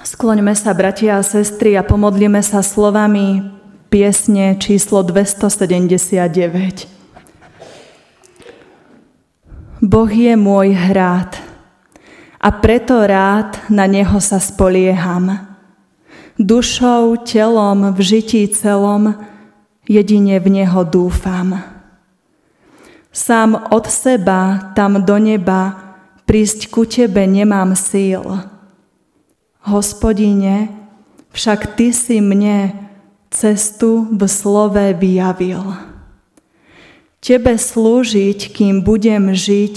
Skloňme sa, bratia a sestry, a pomodlíme sa slovami piesne číslo 279. Boh je môj hrad a preto rád na Neho sa spolieham. Dušou, telom, v žití celom jedine v Neho dúfam. Sám od seba tam do neba prísť ku Tebe nemám síl Hospodine, však Ty si mne cestu v slove vyjavil. Tebe slúžiť, kým budem žiť,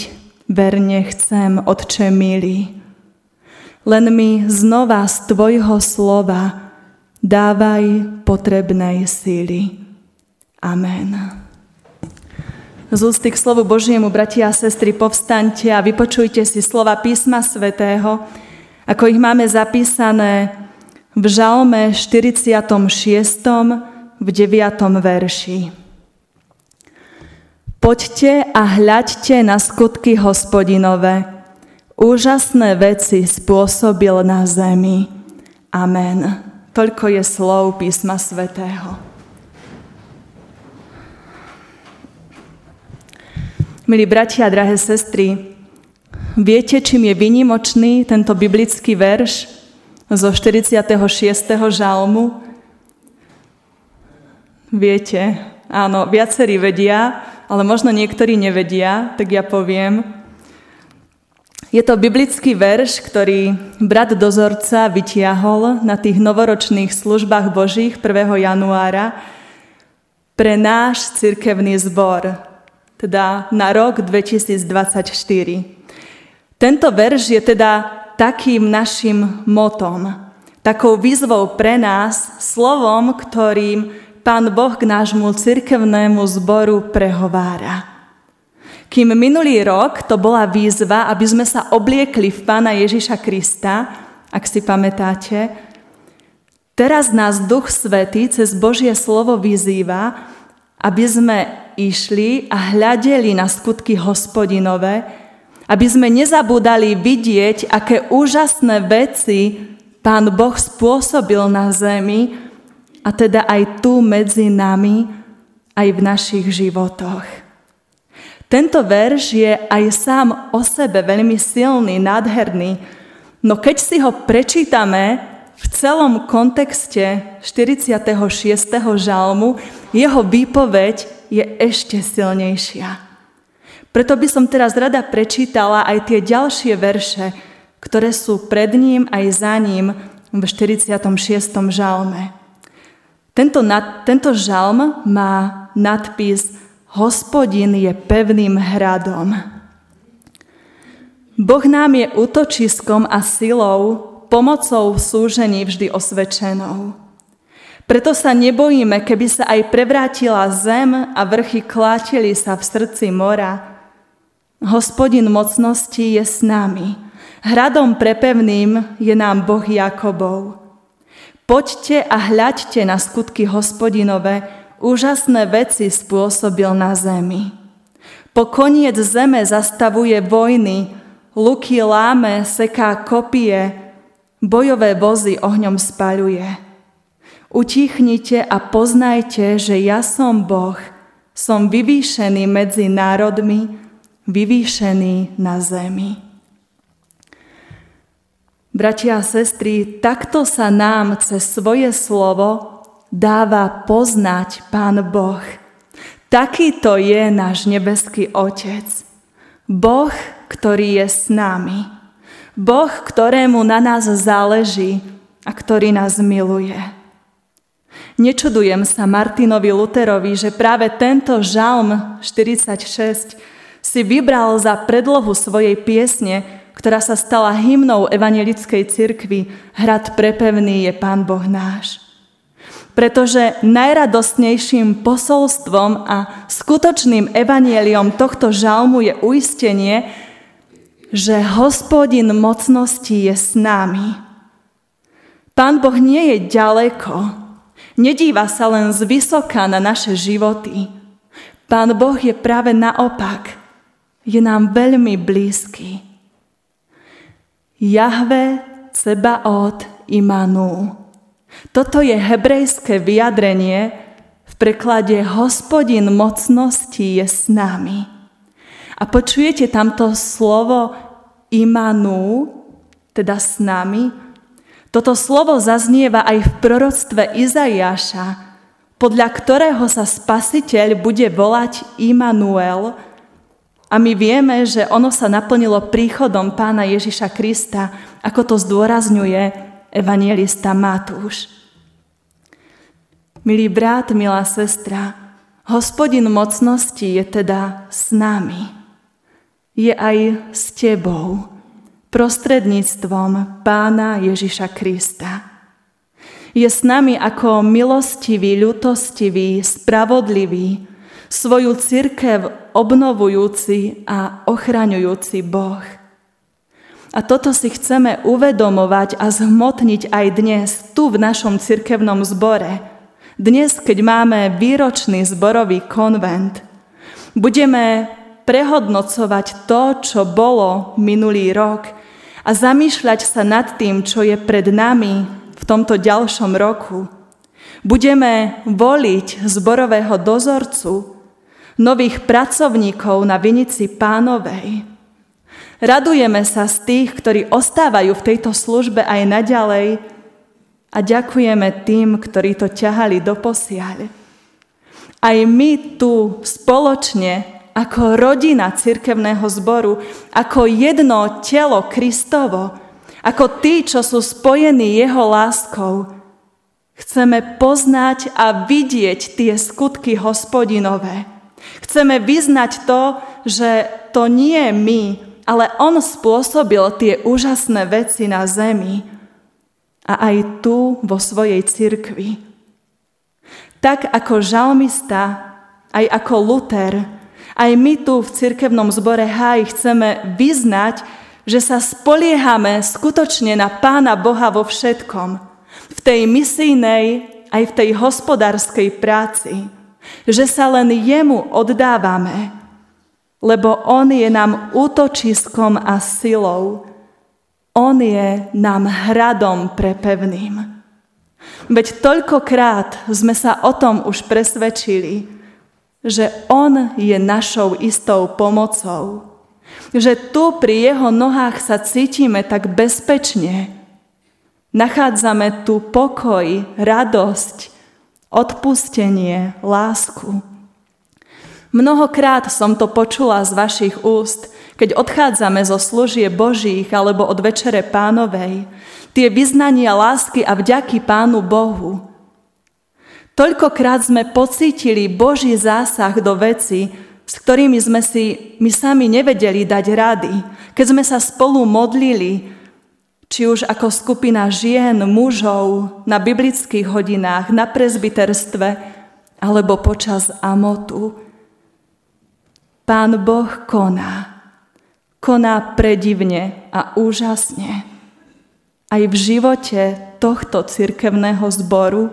verne chcem, Otče milý. Len mi znova z Tvojho slova dávaj potrebnej síly. Amen. Z ústy k slovu Božiemu, bratia a sestry, povstaňte a vypočujte si slova písma svätého, ako ich máme zapísané v Žalme 46. v 9. verši. Poďte a hľaďte na skutky hospodinové. Úžasné veci spôsobil na zemi. Amen. Toľko je slov písma svätého. Milí bratia drahé sestry, Viete, čím je vynimočný tento biblický verš zo 46. žalmu? Viete, áno, viacerí vedia, ale možno niektorí nevedia, tak ja poviem. Je to biblický verš, ktorý brat dozorca vytiahol na tých novoročných službách Božích 1. januára pre náš cirkevný zbor, teda na rok 2024. Tento verš je teda takým našim motom, takou výzvou pre nás, slovom, ktorým Pán Boh k nášmu cirkevnému zboru prehovára. Kým minulý rok to bola výzva, aby sme sa obliekli v Pána Ježiša Krista, ak si pamätáte, teraz nás Duch Svetý cez Božie slovo vyzýva, aby sme išli a hľadeli na skutky hospodinové, aby sme nezabúdali vidieť, aké úžasné veci Pán Boh spôsobil na zemi a teda aj tu medzi nami, aj v našich životoch. Tento verš je aj sám o sebe veľmi silný, nádherný, no keď si ho prečítame v celom kontexte 46. žalmu, jeho výpoveď je ešte silnejšia. Preto by som teraz rada prečítala aj tie ďalšie verše, ktoré sú pred ním aj za ním v 46. žalme. Tento, nad, tento žalm má nadpis Hospodin je pevným hradom. Boh nám je útočiskom a silou, pomocou v súžení vždy osvedčenou. Preto sa nebojíme, keby sa aj prevrátila zem a vrchy klátili sa v srdci mora, Hospodin mocnosti je s nami. Hradom prepevným je nám Boh Jakobov. Poďte a hľaďte na skutky hospodinové, úžasné veci spôsobil na zemi. Po koniec zeme zastavuje vojny, luky láme, seká kopie, bojové vozy ohňom spaľuje. Utichnite a poznajte, že ja som Boh, som vyvýšený medzi národmi, vyvýšený na zemi. Bratia a sestry, takto sa nám cez svoje slovo dáva poznať Pán Boh. Takýto je náš nebeský Otec. Boh, ktorý je s nami. Boh, ktorému na nás záleží a ktorý nás miluje. Nečudujem sa Martinovi Luterovi, že práve tento žalm 46 si vybral za predlohu svojej piesne, ktorá sa stala hymnou evangelickej cirkvi Hrad prepevný je Pán Boh náš. Pretože najradostnejším posolstvom a skutočným evanieliom tohto žalmu je uistenie, že hospodin mocnosti je s nami. Pán Boh nie je ďaleko, nedíva sa len z vysoka na naše životy. Pán Boh je práve naopak – je nám veľmi blízky. Jahve Cebaot Imanu. Toto je hebrejské vyjadrenie v preklade Hospodin mocnosti je s nami. A počujete tamto slovo Imanu, teda s nami? Toto slovo zaznieva aj v proroctve Izaiáša, podľa ktorého sa spasiteľ bude volať Immanuel. A my vieme, že ono sa naplnilo príchodom pána Ježiša Krista, ako to zdôrazňuje evangelista Matúš. Milý brat, milá sestra, hospodin mocnosti je teda s nami. Je aj s tebou, prostredníctvom pána Ježiša Krista. Je s nami ako milostivý, ľutostivý, spravodlivý, svoju církev obnovujúci a ochraňujúci Boh – a toto si chceme uvedomovať a zhmotniť aj dnes, tu v našom cirkevnom zbore. Dnes, keď máme výročný zborový konvent, budeme prehodnocovať to, čo bolo minulý rok a zamýšľať sa nad tým, čo je pred nami v tomto ďalšom roku. Budeme voliť zborového dozorcu, nových pracovníkov na Vinici Pánovej, Radujeme sa z tých, ktorí ostávajú v tejto službe aj naďalej a ďakujeme tým, ktorí to ťahali do posiaľ. Aj my tu spoločne ako rodina cirkevného zboru, ako jedno telo Kristovo, ako tí, čo sú spojení jeho láskou, chceme poznať a vidieť tie skutky hospodinové. Chceme vyznať to, že to nie my, ale on spôsobil tie úžasné veci na zemi a aj tu vo svojej cirkvi. Tak ako žalmista, aj ako Luther, aj my tu v cirkevnom zbore Haj chceme vyznať, že sa spoliehame skutočne na Pána Boha vo všetkom. V tej misijnej, aj v tej hospodárskej práci. Že sa len jemu oddávame lebo On je nám útočiskom a silou. On je nám hradom prepevným. Veď toľkokrát sme sa o tom už presvedčili, že On je našou istou pomocou. Že tu pri Jeho nohách sa cítime tak bezpečne. Nachádzame tu pokoj, radosť, odpustenie, lásku. Mnohokrát som to počula z vašich úst, keď odchádzame zo služie Božích alebo od Večere Pánovej, tie vyznania lásky a vďaky Pánu Bohu. Toľkokrát sme pocítili Boží zásah do veci, s ktorými sme si my sami nevedeli dať rady, keď sme sa spolu modlili, či už ako skupina žien, mužov, na biblických hodinách, na prezbiterstve, alebo počas amotu. Pán Boh koná. Koná predivne a úžasne. Aj v živote tohto cirkevného zboru,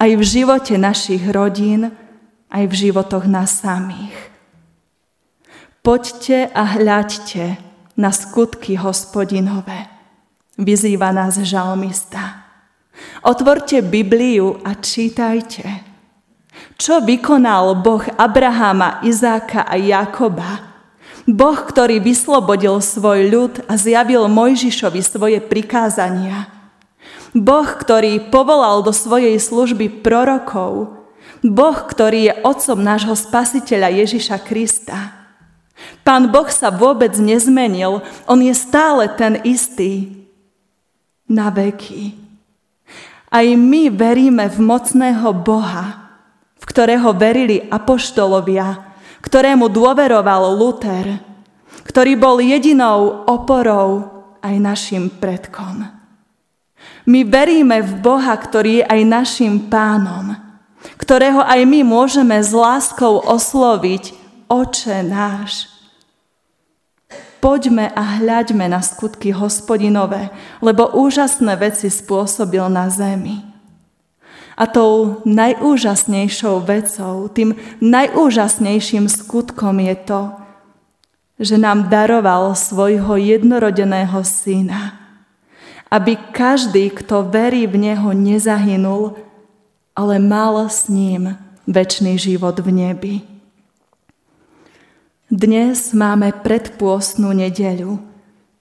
aj v živote našich rodín, aj v životoch nás samých. Poďte a hľaďte na skutky hospodinové, vyzýva nás žalmista. Otvorte Bibliu a čítajte. Čo vykonal Boh Abrahama, Izáka a Jakoba? Boh, ktorý vyslobodil svoj ľud a zjavil Mojžišovi svoje prikázania. Boh, ktorý povolal do svojej služby prorokov. Boh, ktorý je otcom nášho spasiteľa Ježiša Krista. Pán Boh sa vôbec nezmenil, on je stále ten istý. Na veky. Aj my veríme v mocného Boha, v ktorého verili apoštolovia, ktorému dôveroval Luther, ktorý bol jedinou oporou aj našim predkom. My veríme v Boha, ktorý je aj našim pánom, ktorého aj my môžeme s láskou osloviť Oče náš. Poďme a hľaďme na skutky hospodinové, lebo úžasné veci spôsobil na zemi. A tou najúžasnejšou vecou, tým najúžasnejším skutkom je to, že nám daroval svojho jednorodeného syna. aby každý, kto verí v Neho, nezahynul, ale mal s ním väčší život v nebi. Dnes máme predpôstnu nedeľu,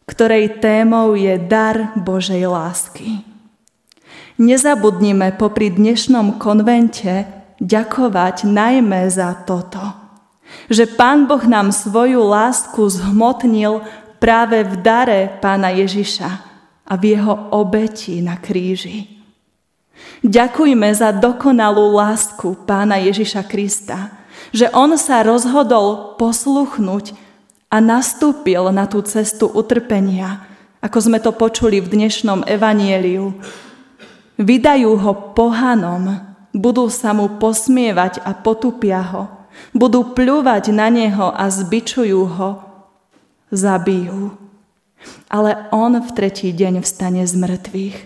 ktorej témou je dar Božej lásky. Nezabudnime popri dnešnom konvente ďakovať najmä za toto, že Pán Boh nám svoju lásku zhmotnil práve v dare Pána Ježiša a v jeho obeti na kríži. Ďakujme za dokonalú lásku Pána Ježiša Krista, že On sa rozhodol posluchnúť a nastúpil na tú cestu utrpenia, ako sme to počuli v dnešnom evanieliu. Vydajú ho pohanom, budú sa mu posmievať a potupia ho, budú pľúvať na neho a zbičujú ho, zabijú. Ale on v tretí deň vstane z mŕtvych.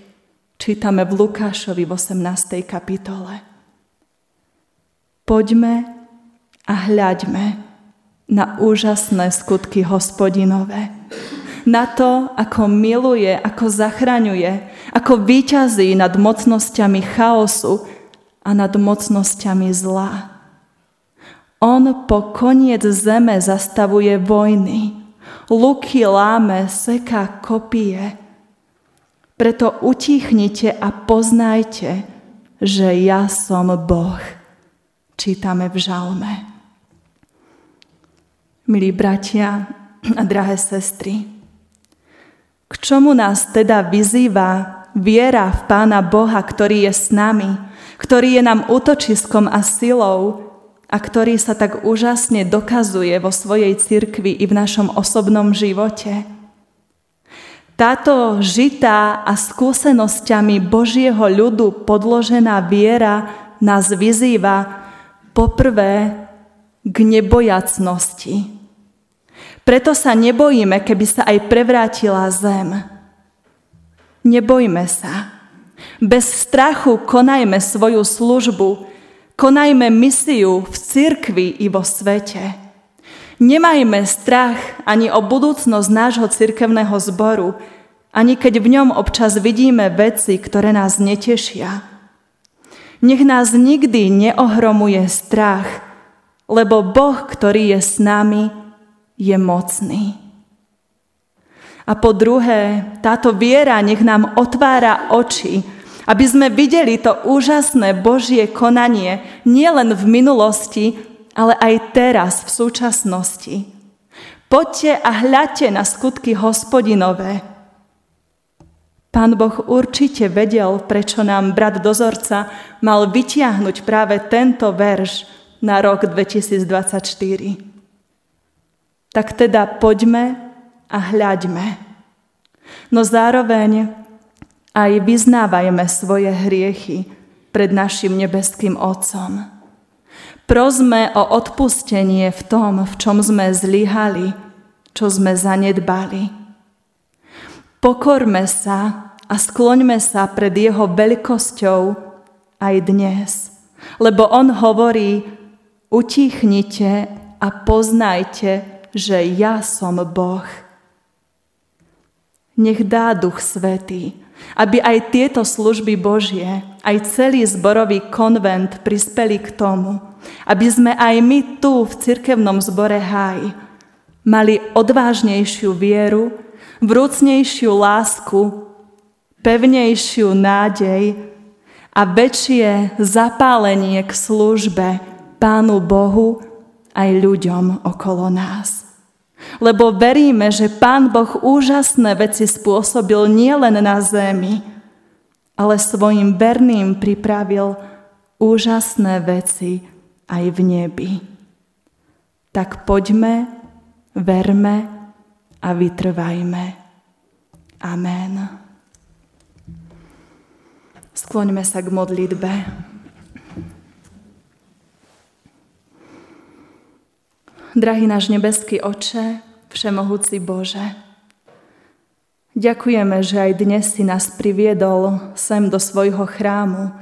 Čítame v Lukášovi v 18. kapitole. Poďme a hľaďme na úžasné skutky hospodinové. Na to, ako miluje, ako zachraňuje, ako výťazí nad mocnosťami chaosu a nad mocnosťami zla. On po koniec zeme zastavuje vojny, luky láme, seká kopie. Preto utichnite a poznajte, že ja som Boh. Čítame v žalme. Milí bratia a drahé sestry, k čomu nás teda vyzýva viera v Pána Boha, ktorý je s nami, ktorý je nám útočiskom a silou a ktorý sa tak úžasne dokazuje vo svojej cirkvi i v našom osobnom živote. Táto žitá a skúsenosťami Božieho ľudu podložená viera nás vyzýva poprvé k nebojacnosti. Preto sa nebojíme, keby sa aj prevrátila zem. Nebojme sa. Bez strachu konajme svoju službu, konajme misiu v cirkvi i vo svete. Nemajme strach ani o budúcnosť nášho cirkevného zboru, ani keď v ňom občas vidíme veci, ktoré nás netešia. Nech nás nikdy neohromuje strach, lebo Boh, ktorý je s nami, je mocný. A po druhé, táto viera nech nám otvára oči, aby sme videli to úžasné Božie konanie nielen v minulosti, ale aj teraz, v súčasnosti. Poďte a hľadte na skutky hospodinové. Pán Boh určite vedel, prečo nám brat dozorca mal vytiahnuť práve tento verš na rok 2024. Tak teda poďme a hľaďme. No zároveň aj vyznávajme svoje hriechy pred našim nebeským Otcom. Prosme o odpustenie v tom, v čom sme zlyhali, čo sme zanedbali. Pokorme sa a skloňme sa pred Jeho veľkosťou aj dnes, lebo On hovorí, utichnite a poznajte, že ja som Boh. Nech dá Duch Svetý, aby aj tieto služby Božie, aj celý zborový konvent prispeli k tomu, aby sme aj my tu v cirkevnom zbore Háj mali odvážnejšiu vieru, vrúcnejšiu lásku, pevnejšiu nádej a väčšie zapálenie k službe Pánu Bohu aj ľuďom okolo nás. Lebo veríme, že Pán Boh úžasné veci spôsobil nielen na zemi, ale svojim verným pripravil úžasné veci aj v nebi. Tak poďme, verme a vytrvajme. Amen. Skloňme sa k modlitbe. Drahý náš nebeský oče, všemohúci Bože, ďakujeme, že aj dnes si nás priviedol sem do svojho chrámu,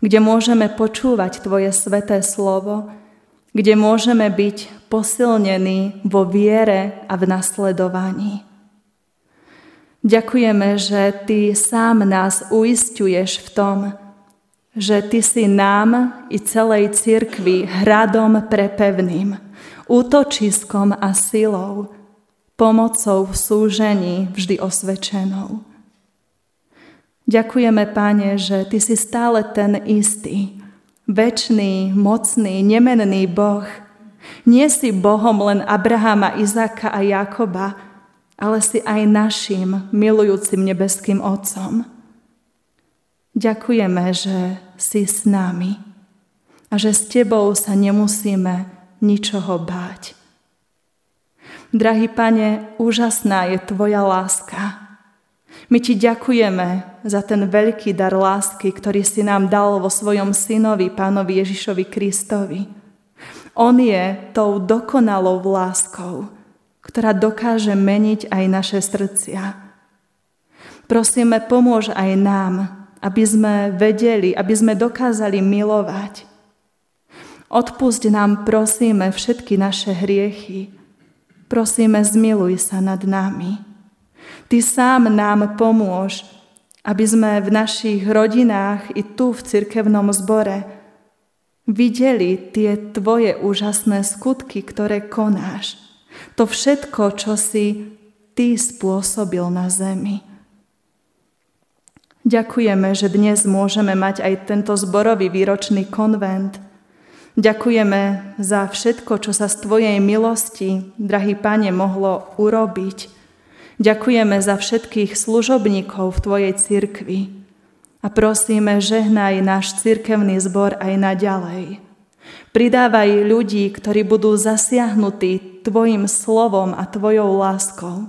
kde môžeme počúvať Tvoje sveté slovo, kde môžeme byť posilnení vo viere a v nasledovaní. Ďakujeme, že Ty sám nás uistuješ v tom, že Ty si nám i celej cirkvi hradom prepevným, útočiskom a silou, pomocou v súžení vždy osvedčenou. Ďakujeme, Pane, že Ty si stále ten istý, väčší, mocný, nemenný Boh. Nie si Bohom len Abrahama, Izáka a Jakoba, ale si aj našim milujúcim nebeským Otcom. Ďakujeme, že si s nami a že s Tebou sa nemusíme ničoho báť. Drahý pane, úžasná je Tvoja láska. My Ti ďakujeme za ten veľký dar lásky, ktorý si nám dal vo svojom synovi, pánovi Ježišovi Kristovi. On je tou dokonalou láskou, ktorá dokáže meniť aj naše srdcia. Prosíme, pomôž aj nám, aby sme vedeli, aby sme dokázali milovať. Odpusť nám, prosíme, všetky naše hriechy, Prosíme, zmiluj sa nad nami. Ty sám nám pomôž, aby sme v našich rodinách i tu v cirkevnom zbore videli tie tvoje úžasné skutky, ktoré konáš. To všetko, čo si ty spôsobil na zemi. Ďakujeme, že dnes môžeme mať aj tento zborový výročný konvent – Ďakujeme za všetko, čo sa z Tvojej milosti, drahý Pane, mohlo urobiť. Ďakujeme za všetkých služobníkov v Tvojej cirkvi a prosíme, žehnaj náš cirkevný zbor aj naďalej. Pridávaj ľudí, ktorí budú zasiahnutí Tvojim slovom a Tvojou láskou,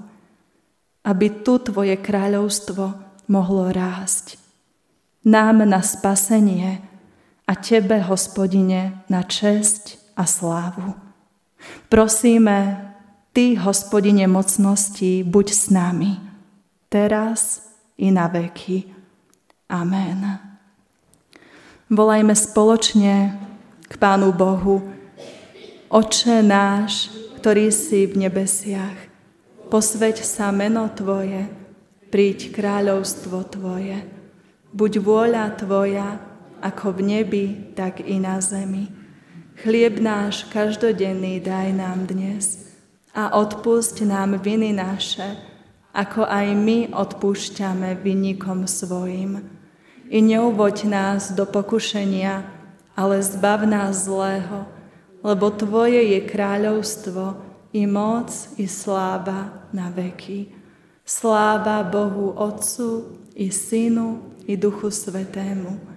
aby tu Tvoje kráľovstvo mohlo rásť. Nám na spasenie, a Tebe, hospodine, na česť a slávu. Prosíme, Ty, hospodine mocnosti, buď s nami, teraz i na veky. Amen. Volajme spoločne k Pánu Bohu. Oče náš, ktorý si v nebesiach, posveď sa meno Tvoje, príď kráľovstvo Tvoje, buď vôľa Tvoja, ako v nebi, tak i na zemi. Chlieb náš každodenný daj nám dnes a odpusť nám viny naše, ako aj my odpúšťame vinníkom svojim. I neuvoď nás do pokušenia, ale zbav nás zlého, lebo Tvoje je kráľovstvo, i moc, i sláva na veky. Sláva Bohu Otcu, i Synu, i Duchu Svetému,